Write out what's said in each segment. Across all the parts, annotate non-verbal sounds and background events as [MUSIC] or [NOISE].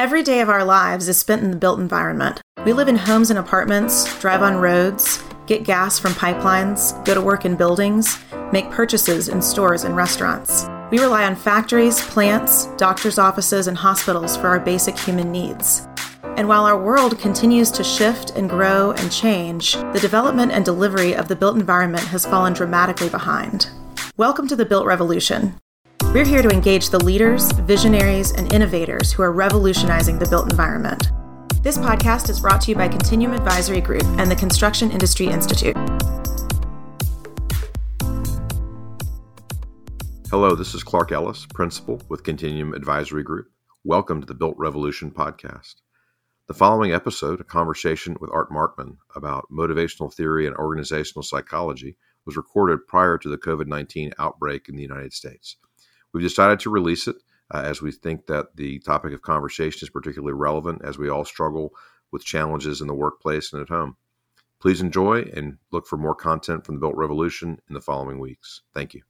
Every day of our lives is spent in the built environment. We live in homes and apartments, drive on roads, get gas from pipelines, go to work in buildings, make purchases in stores and restaurants. We rely on factories, plants, doctors' offices, and hospitals for our basic human needs. And while our world continues to shift and grow and change, the development and delivery of the built environment has fallen dramatically behind. Welcome to the Built Revolution. We're here to engage the leaders, visionaries, and innovators who are revolutionizing the built environment. This podcast is brought to you by Continuum Advisory Group and the Construction Industry Institute. Hello, this is Clark Ellis, Principal with Continuum Advisory Group. Welcome to the Built Revolution podcast. The following episode, a conversation with Art Markman about motivational theory and organizational psychology, was recorded prior to the COVID 19 outbreak in the United States. We've decided to release it uh, as we think that the topic of conversation is particularly relevant as we all struggle with challenges in the workplace and at home. Please enjoy and look for more content from the Built Revolution in the following weeks. Thank you.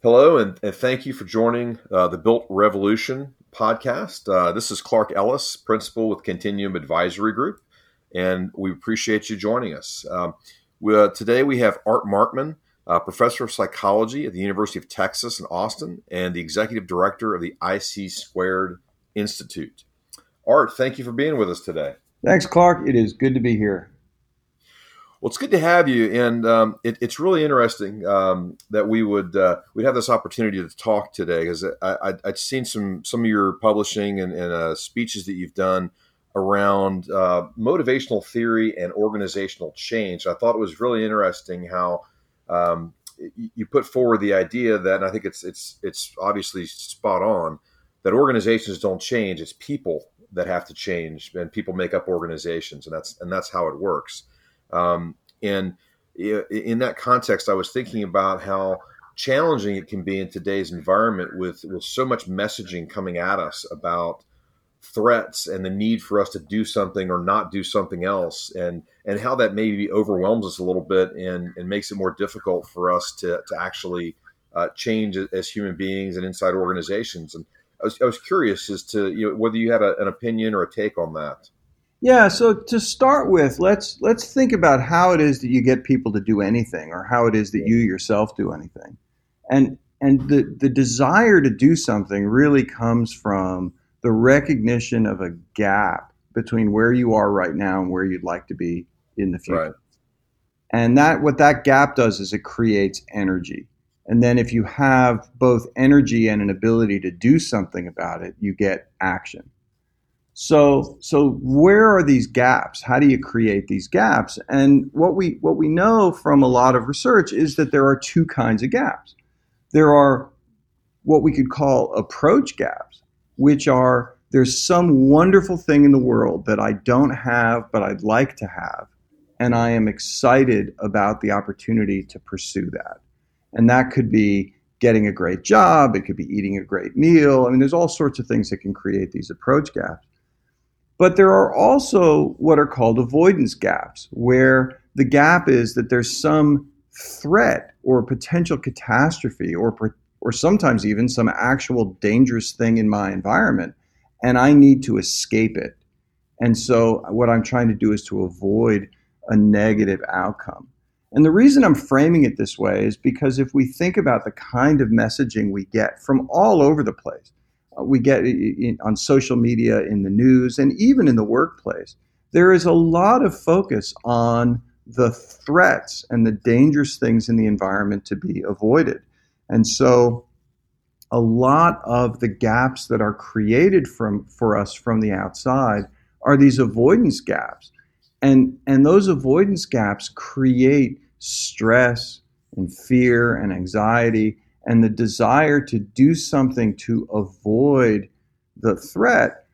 Hello, and, and thank you for joining uh, the Built Revolution podcast. Uh, this is Clark Ellis, principal with Continuum Advisory Group, and we appreciate you joining us. Um, we, uh, today we have Art Markman uh, professor of psychology at the University of Texas in Austin, and the executive director of the IC Squared Institute. Art, thank you for being with us today. Thanks, Clark. It is good to be here. Well, it's good to have you, and um, it, it's really interesting um, that we would uh, we'd have this opportunity to talk today because I, would seen some some of your publishing and, and uh, speeches that you've done around uh, motivational theory and organizational change. I thought it was really interesting how um, you put forward the idea that, and I think it's it's it's obviously spot on that organizations don't change; it's people that have to change, and people make up organizations, and that's and that's how it works. Um, and in that context, I was thinking about how challenging it can be in today's environment with with so much messaging coming at us about threats and the need for us to do something or not do something else and and how that maybe overwhelms us a little bit and, and makes it more difficult for us to, to actually uh, change as human beings and inside organizations. And I was, I was curious as to you know, whether you had a, an opinion or a take on that. Yeah so to start with let's let's think about how it is that you get people to do anything or how it is that you yourself do anything. And and the the desire to do something really comes from the recognition of a gap between where you are right now and where you'd like to be in the future. Right. And that what that gap does is it creates energy. And then if you have both energy and an ability to do something about it, you get action. So so where are these gaps? How do you create these gaps? And what we what we know from a lot of research is that there are two kinds of gaps. There are what we could call approach gaps which are there's some wonderful thing in the world that I don't have, but I'd like to have. And I am excited about the opportunity to pursue that. And that could be getting a great job, it could be eating a great meal. I mean, there's all sorts of things that can create these approach gaps. But there are also what are called avoidance gaps, where the gap is that there's some threat or potential catastrophe or or sometimes even some actual dangerous thing in my environment, and I need to escape it. And so, what I'm trying to do is to avoid a negative outcome. And the reason I'm framing it this way is because if we think about the kind of messaging we get from all over the place, uh, we get in, on social media, in the news, and even in the workplace, there is a lot of focus on the threats and the dangerous things in the environment to be avoided. And so a lot of the gaps that are created from for us from the outside are these avoidance gaps. And and those avoidance gaps create stress and fear and anxiety and the desire to do something to avoid the threat.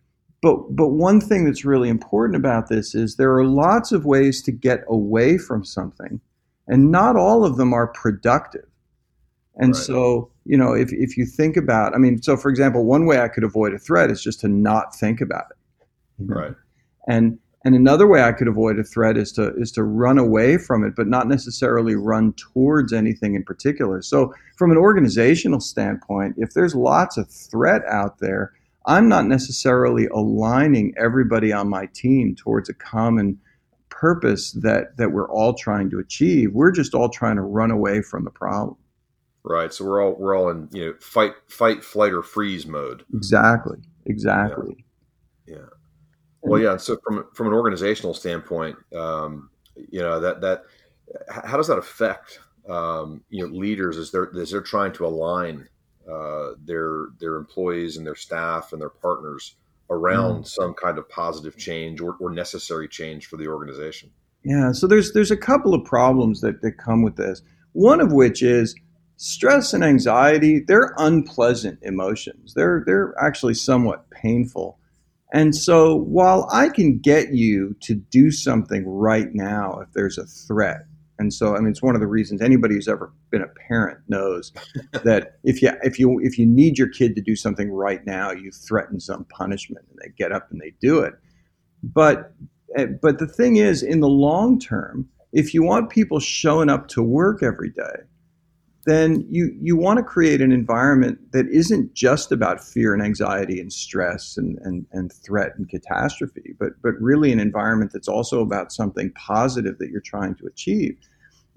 But but one thing that's really important about this is there are lots of ways to get away from something and not all of them are productive. And right. so, you know, if, if you think about, I mean, so for example, one way I could avoid a threat is just to not think about it. Right. And and another way I could avoid a threat is to is to run away from it, but not necessarily run towards anything in particular. So, from an organizational standpoint, if there's lots of threat out there, I'm not necessarily aligning everybody on my team towards a common purpose that that we're all trying to achieve. We're just all trying to run away from the problem. Right. So we're all we're all in you know fight fight flight or freeze mode. Exactly. Exactly. Yeah. yeah. Well, yeah. So from from an organizational standpoint, um, you know that that how does that affect um, you know leaders as they're as they're trying to align uh, their their employees and their staff and their partners around mm. some kind of positive change or, or necessary change for the organization. Yeah, so there's there's a couple of problems that, that come with this. One of which is stress and anxiety, they're unpleasant emotions. They're they're actually somewhat painful. And so while I can get you to do something right now if there's a threat, and so, I mean, it's one of the reasons anybody who's ever been a parent knows [LAUGHS] that if you if you if you need your kid to do something right now, you threaten some punishment, and they get up and they do it. But eh, but the thing is, in the long term, if you want people showing up to work every day, then you you want to create an environment that isn't just about fear and anxiety and stress and, and, and threat and catastrophe, but but really an environment that's also about something positive that you're trying to achieve.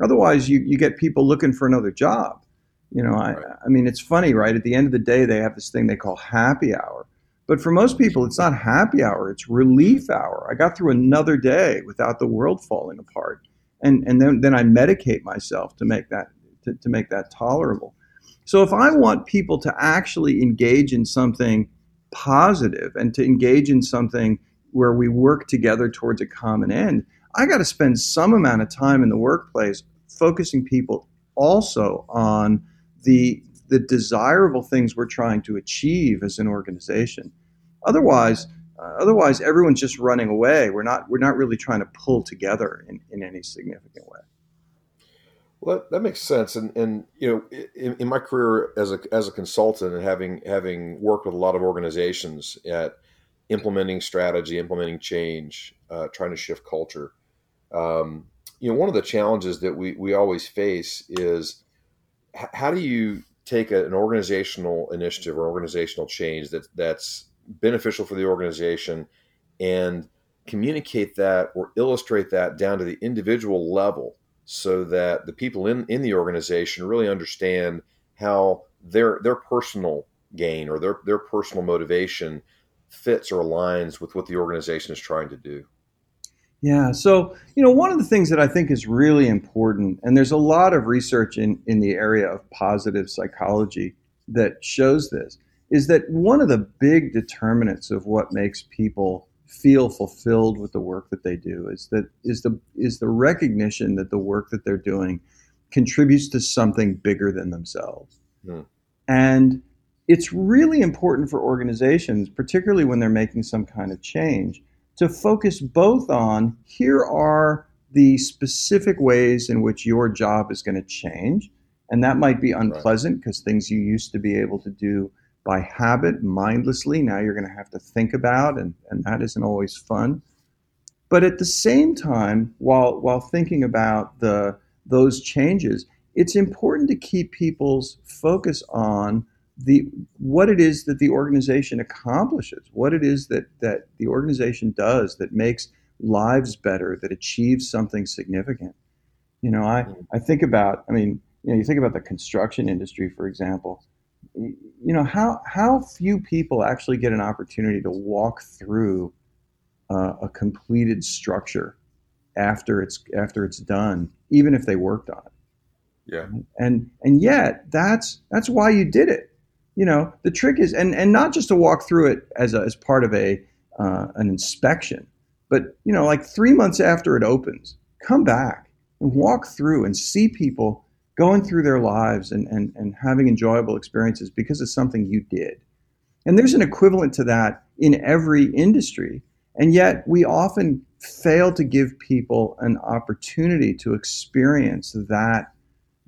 Otherwise, you, you get people looking for another job. You know, I, I mean, it's funny, right? At the end of the day, they have this thing they call happy hour. But for most people, it's not happy hour, it's relief hour. I got through another day without the world falling apart. And, and then, then I medicate myself to make that to, to make that tolerable. So if I want people to actually engage in something positive and to engage in something where we work together towards a common end, I got to spend some amount of time in the workplace focusing people also on the the desirable things we're trying to achieve as an organization. Otherwise, uh, otherwise everyone's just running away. We're not we're not really trying to pull together in, in any significant way. Well, that, makes sense. And and you know, in, in, my career as a as a consultant and having having worked with a lot of organizations at implementing strategy, implementing change, uh, trying to shift culture, um, you know, one of the challenges that we we always face is h- how do you take a, an organizational initiative or organizational change that that's beneficial for the organization and communicate that or illustrate that down to the individual level so that the people in, in the organization really understand how their their personal gain or their, their personal motivation fits or aligns with what the organization is trying to do. Yeah. So, you know, one of the things that I think is really important, and there's a lot of research in, in the area of positive psychology that shows this, is that one of the big determinants of what makes people feel fulfilled with the work that they do is that is the is the recognition that the work that they're doing contributes to something bigger than themselves. Mm. And it's really important for organizations, particularly when they're making some kind of change, to focus both on here are the specific ways in which your job is going to change. And that might be unpleasant because right. things you used to be able to do by habit, mindlessly. Now you're going to have to think about, and, and that isn't always fun. But at the same time, while while thinking about the those changes, it's important to keep people's focus on the what it is that the organization accomplishes, what it is that that the organization does that makes lives better, that achieves something significant. You know, I, mm. I think about, I mean, you know, you think about the construction industry, for example you know how how few people actually get an opportunity to walk through uh, a completed structure after it's after it's done, even if they worked on it. Yeah. And and yet that's that's why you did it. You know, the trick is and and not just to walk through it as a, as part of a uh, an inspection, but you know, like three months after it opens, come back and walk through and see people going through their lives and, and, and having enjoyable experiences because of something you did. And there's an equivalent to that in every industry. And yet we often fail to give people an opportunity to experience that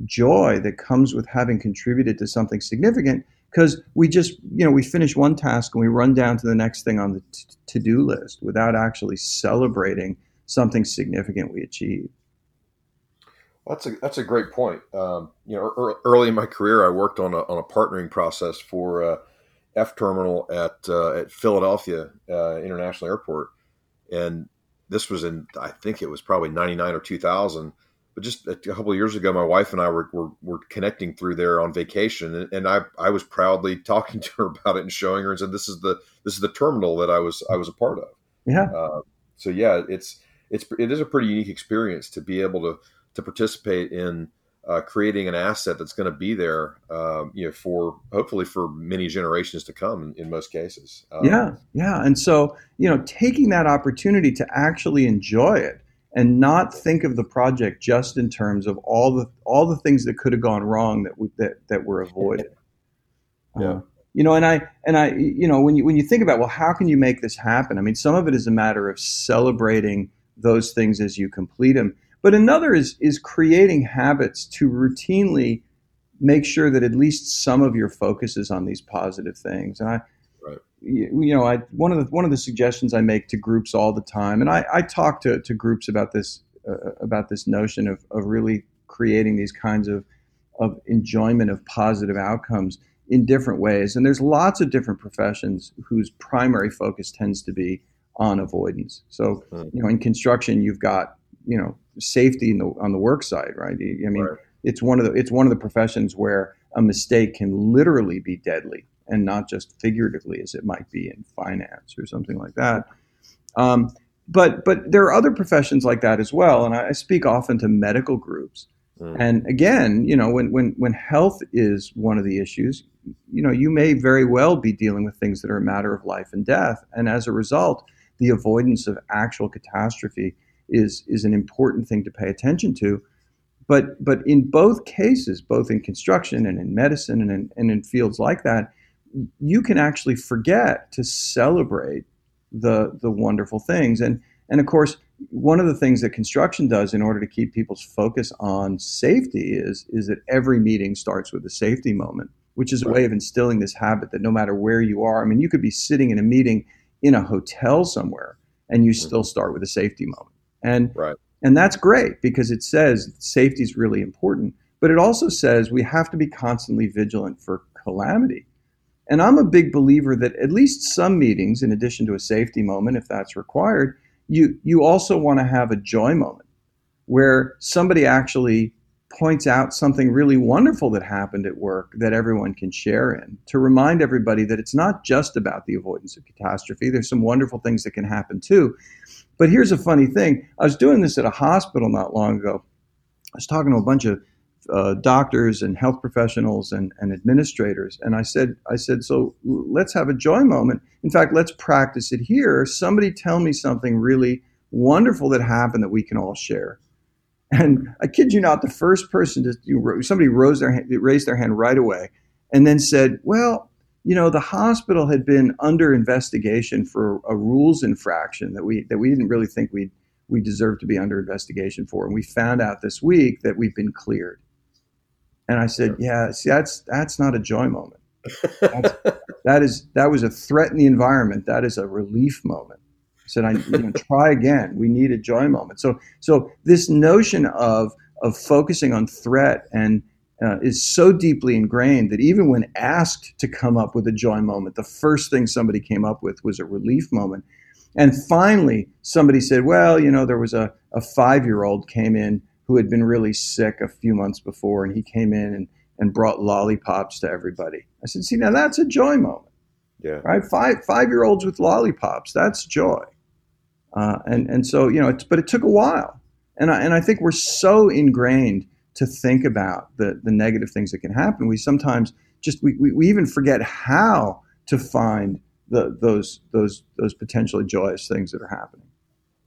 joy that comes with having contributed to something significant because we just, you know, we finish one task and we run down to the next thing on the t- to do list without actually celebrating something significant we achieved. That's a that's a great point. Um, you know, early in my career, I worked on a on a partnering process for uh, F terminal at uh, at Philadelphia uh, International Airport, and this was in I think it was probably '99 or 2000. But just a couple of years ago, my wife and I were, were, were connecting through there on vacation, and, and, I, I was proudly [LAUGHS] talking to her about it and showing her and said, "This is the this is the terminal that I was I was a part of." Yeah. Uh, so yeah, it's it's it is a pretty unique experience to be able to to participate in uh, creating an asset that's going to be there, um, you know, for hopefully for many generations to come. In, in most cases. Um, yeah, yeah, and so you know, taking that opportunity to actually enjoy it and not think of the project just in terms of all the all the things that could have gone wrong that we, that that were avoided. [LAUGHS] yeah. Uh, you know, and I and I, you know, when you when you think about well, how can you make this happen? I mean, some of it is a matter of celebrating those things as you complete them, but another is is creating habits to routinely make sure that at least some of your focus is on these positive things. And I, right. you, know, I one of the one of the suggestions I make to groups all the time, and I, I talk to to groups about this uh, about this notion of of really creating these kinds of of enjoyment of positive outcomes in different ways. And there's lots of different professions whose primary focus tends to be on avoidance. So, you know, in construction, you've got you know safety the, on the work side, right? I mean, right. it's one of the it's one of the professions where a mistake can literally be deadly, and not just figuratively, as it might be in finance or something like that. Um, but but there are other professions like that as well, and I, I speak often to medical groups. Mm. And again, you know, when, when, when health is one of the issues, you know, you may very well be dealing with things that are a matter of life and death. And as a result, the avoidance of actual catastrophe is, is an important thing to pay attention to. But, but in both cases, both in construction and in medicine and in, and in fields like that, you can actually forget to celebrate the, the wonderful things. And, and of course, one of the things that construction does in order to keep people's focus on safety is, is that every meeting starts with a safety moment which is a way of instilling this habit that no matter where you are, I mean, you could be sitting in a meeting in a hotel somewhere and you mm-hmm. still start with a safety moment. And right. and that's great because it says safety is really important, but it also says we have to be constantly vigilant for calamity. And I'm a big believer that at least some meetings, in addition to a safety moment, if that's required, you you also want to have a joy moment where somebody actually points out something really wonderful that happened at work that everyone can share in to remind everybody that it's not just about the avoidance of catastrophe. There's some wonderful things that can happen too. But here's a funny thing I was doing this at a hospital not long ago. I was talking to a bunch of uh, doctors and health professionals and, and administrators. And I said, I said, so let's have a joy moment. In fact, let's practice it here. Somebody tell me something really wonderful that happened that we can all share. And I kid you not, the first person to somebody rose their hand, raised their hand right away, and then said, "Well, you know, the hospital had been under investigation for a rules infraction that we that we didn't really think we we deserved to be under investigation for, and we found out this week that we've been cleared." And I said, "Yeah, see, that's that's not a joy moment. [LAUGHS] That's, that is that was a threat in the environment. That is a relief moment." Said, I you know, try again. We need a joy moment. So, so this notion of of focusing on threat and uh, is so deeply ingrained that even when asked to come up with a joy moment, the first thing somebody came up with was a relief moment. And finally, somebody said, "Well, you know, there was a, a five year old came in who had been really sick a few months before, and he came in and, and brought lollipops to everybody." I said, "See, now that's a joy moment." Yeah. Right. Five five year olds with lollipops. That's joy. Uh, and and so you know, but it took a while, and I, and I think we're so ingrained to think about the the negative things that can happen. We sometimes just we, we, we even forget how to find the those those those potentially joyous things that are happening.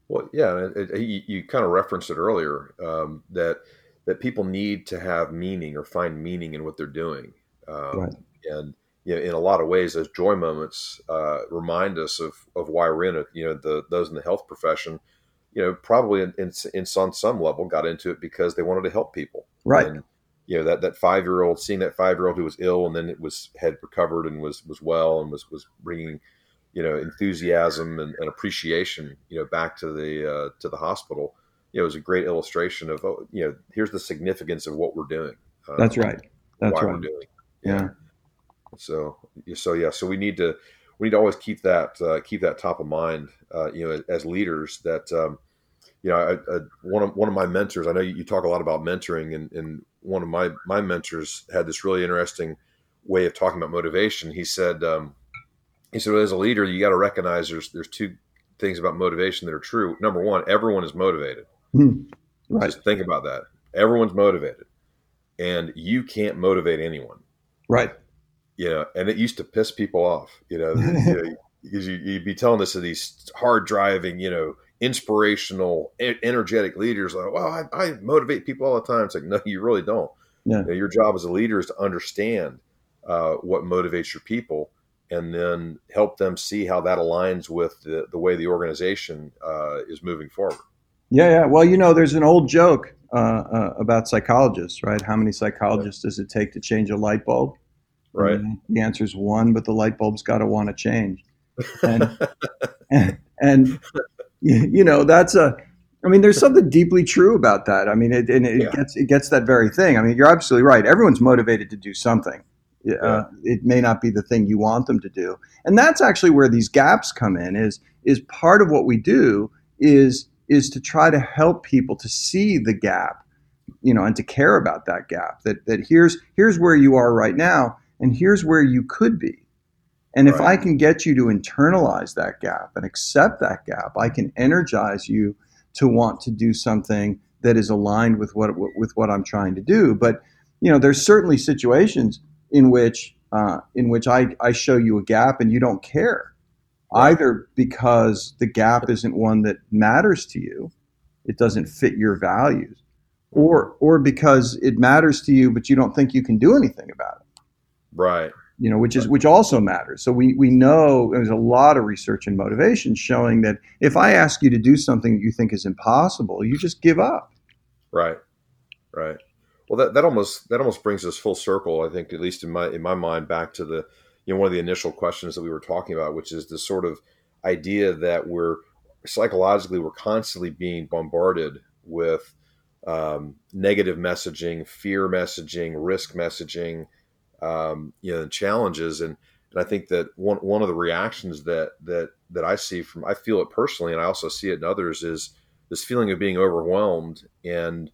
Well, yeah, it, it, you, you, kind of referenced it earlier um, that that people need to have meaning or find meaning in what they're doing, um, right. and you know, in a lot of ways, those joy moments uh, remind us of, of why we're in it. You know, the those in the health profession, you know, probably in, in, in on some level got into it because they wanted to help people. Right. And, you know, that, that five year old, seeing that five year old who was ill and then it was had recovered and was, was well and was, was bringing, you know, enthusiasm and, and appreciation, you know, back to the, uh, to the hospital. You know, it was a great illustration of, oh, you know, here's the significance of what we're doing. Uh, That's right. That's right. We're doing. Yeah. yeah. So so yeah, so we need to we need to always keep that uh, keep that top of mind. Uh, you know, as, leaders, that um, you know, I, I, one of one of my mentors. I know you, talk a lot about mentoring, and, and one of my my mentors had this really interesting way of talking about motivation. He said, um, he said, well, as a leader, you got to recognize there's there's two things about motivation that are true. Number one, everyone is motivated. Hmm. Right. Just think about that. Everyone's motivated, and you can't motivate anyone. Right. You know, and it used to piss people off. You know, [LAUGHS] because you, would be telling this to these hard driving, you know, inspirational, energetic leaders. Like, well, I, I, motivate people all the time. It's like, no, you really don't. Yeah. You know, your job as a leader is to understand uh, what motivates your people and then help them see how that aligns with the, the way the organization uh, is moving forward. Yeah, yeah. Well, you know, there's an old joke uh, uh about psychologists, right? How many psychologists does it take to change a light bulb? Right. And the answer is one, but the light bulb's got to want to change. And, [LAUGHS] and, and, you know, that's a, I mean, there's something deeply true about that. I mean, it, and it yeah. gets it gets that very thing. I mean, you're absolutely right. Everyone's motivated to do something. Uh, yeah. it may not be the thing you want them to do, and that's actually where these gaps come in. Is is part of what we do is is to try to help people to see the gap, you know, and to care about that gap. That that here's here's where you are right now, and here's where you could be. And if right. I can get you to internalize that gap and accept that gap, I can energize you to want to do something that is aligned with what with what I'm trying to do. But you know, there's certainly situations in which uh, in which I, I show you a gap and you don't care, either because the gap isn't one that matters to you, it doesn't fit your values, or or because it matters to you but you don't think you can do anything about it. Right. You know, which is which also matters. So we we know there's a lot of research and motivation showing that if I ask you to do something that you think is impossible, you just give up. Right. Right. Well, that, that almost that almost brings us full circle. I think, at least in my in my mind, back to the you know one of the initial questions that we were talking about, which is this sort of idea that we're psychologically we're constantly being bombarded with um, negative messaging, fear messaging, risk messaging, um, you know, challenges, and and I think that one one of the reactions that that that I see from I feel it personally, and I also see it in others is this feeling of being overwhelmed and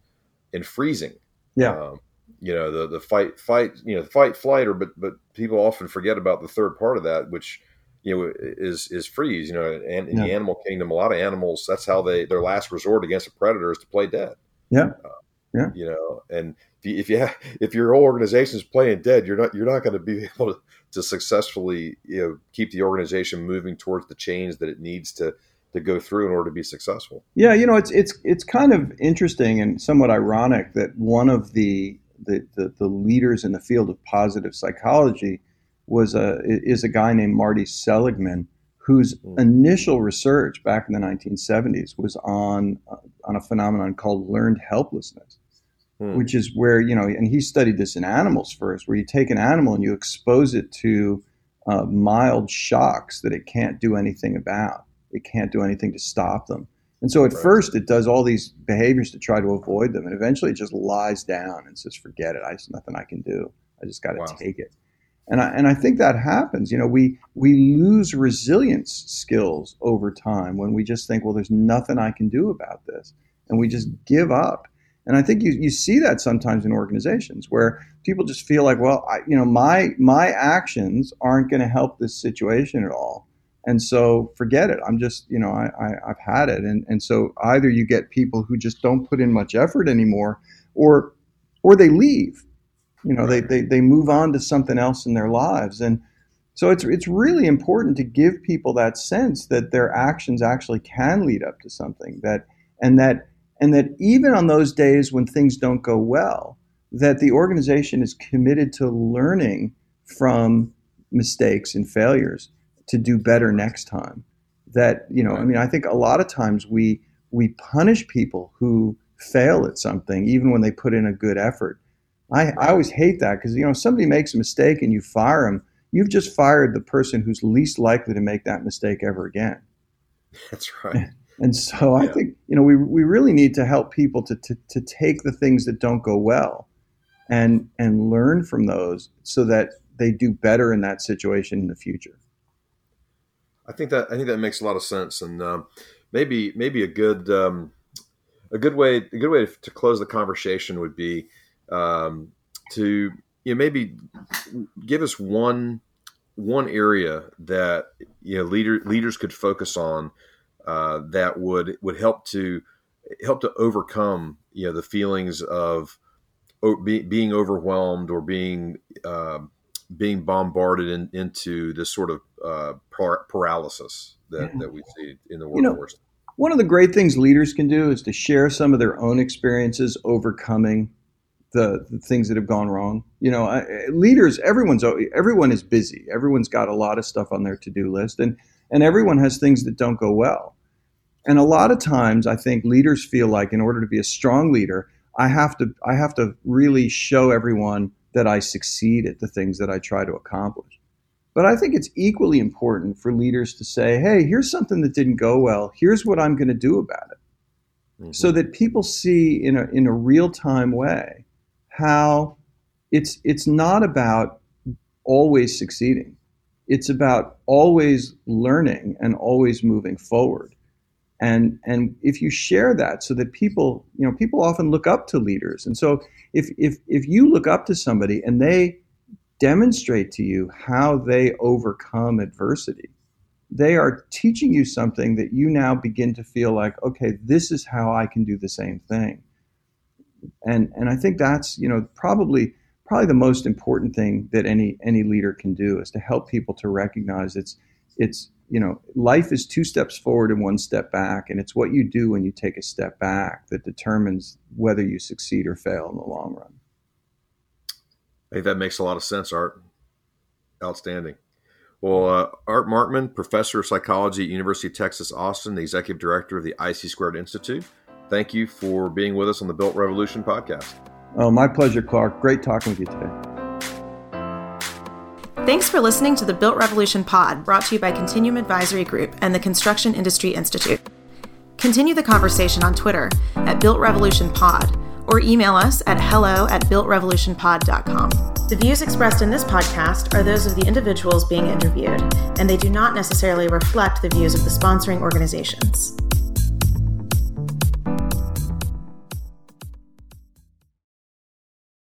and freezing yeah. Um, you know the the fight fight you know fight flight or but but people often forget about the third part of that which you know is is freeze you know and in yeah. the animal kingdom a lot of animals that's how they their last resort against a predator is to play dead yeah uh, yeah you know and if you, if you have, [LAUGHS] if your whole organization is playing dead you're not you're not going to be [LAUGHS] able to, to successfully you know keep the organization moving towards the change that it needs to to go through in order to be successful. Yeah, you know, it's it's it's kind of interesting and somewhat ironic that one of the the, the, the leaders in the field of positive psychology was a is a guy named Marty Seligman, whose mm. initial research back in the 1970s was on uh, on a phenomenon called learned helplessness, mm. which is where you know, and he studied this in animals first, where you take an animal and you expose it to uh, mild shocks that it can't do anything about it can't do anything to stop them. And so at right. first it does all these behaviors to try to avoid them. And eventually it just lies down and says, forget it. I, there's nothing I can do. I just got to wow. take it. And I, and I think that happens. You know, we, we lose resilience skills over time when we just think, well, there's nothing I can do about this. And we just give up. And I think you, you see that sometimes in organizations where people just feel like, well, I, you know, my, my actions aren't going to help this situation at all and so forget it. I'm just, you know, I, I, have had it. And, and so either you get people who just don't put in much effort anymore or, or they leave, you know, they, they, they move on to something else in their lives. And so it's, it's really important to give people that sense that their actions actually can lead up to something that, and that, and that even on those days when things don't go well, that the organization is committed to learning from mistakes and failures to do better next time. That you know, I mean, I think a lot of times we we punish people who fail at something, even when they put in a good effort. I, I always hate that because you know, if somebody makes a mistake and you fire them, you've just fired the person who's least likely to make that mistake ever again. That's right. [LAUGHS] And so yeah. I think you know we we really need to help people to, to to take the things that don't go well and and learn from those so that they do better in that situation in the future. I think that I think that makes a lot of sense, and um, maybe maybe a good um, a good way a good way to close the conversation would be um, to you know maybe give us one one area that you know leader leaders could focus on uh, that would would help to help to overcome you know the feelings of be, being overwhelmed or being uh, being bombarded in, into this sort of uh, paralysis that, that we see in the workforce. You know, one of the great things leaders can do is to share some of their own experiences overcoming the, the things that have gone wrong. You know, I, leaders, everyone's everyone is busy. Everyone's got a lot of stuff on their to do list, and and everyone has things that don't go well. And a lot of times, I think leaders feel like in order to be a strong leader, I have to I have to really show everyone that I succeed at the things that I try to accomplish. But I think it's equally important for leaders to say, hey, here's something that didn't go well. Here's what I'm going to do about it. Mm-hmm. So that people see in a, in a real time way how it's, it's not about always succeeding, it's about always learning and always moving forward. And and if you share that so that people you know people often look up to leaders. And so if if if you look up to somebody and they demonstrate to you how they overcome adversity they are teaching you something that you now begin to feel like okay this is how i can do the same thing and and i think that's you know probably probably the most important thing that any any leader can do is to help people to recognize it's it's you know, life is two steps forward and one step back, and it's what you do when you take a step back that determines whether you succeed or fail in the long run. I think that makes a lot of sense, Art. Outstanding. Well, uh, Art Markman, professor of psychology at University of Texas Austin, the executive director of the IC Squared Institute. Thank you for being with us on the Built Revolution podcast. Oh, my pleasure, Clark. Great talking with you today. Thanks for listening to the Built Revolution Pod, brought to you by Continuum Advisory Group and the Construction Industry Institute. Continue the conversation on Twitter at Built Revolution Pod or email us at hello at builtrevolutionpod.com. The views expressed in this podcast are those of the individuals being interviewed, and they do not necessarily reflect the views of the sponsoring organizations.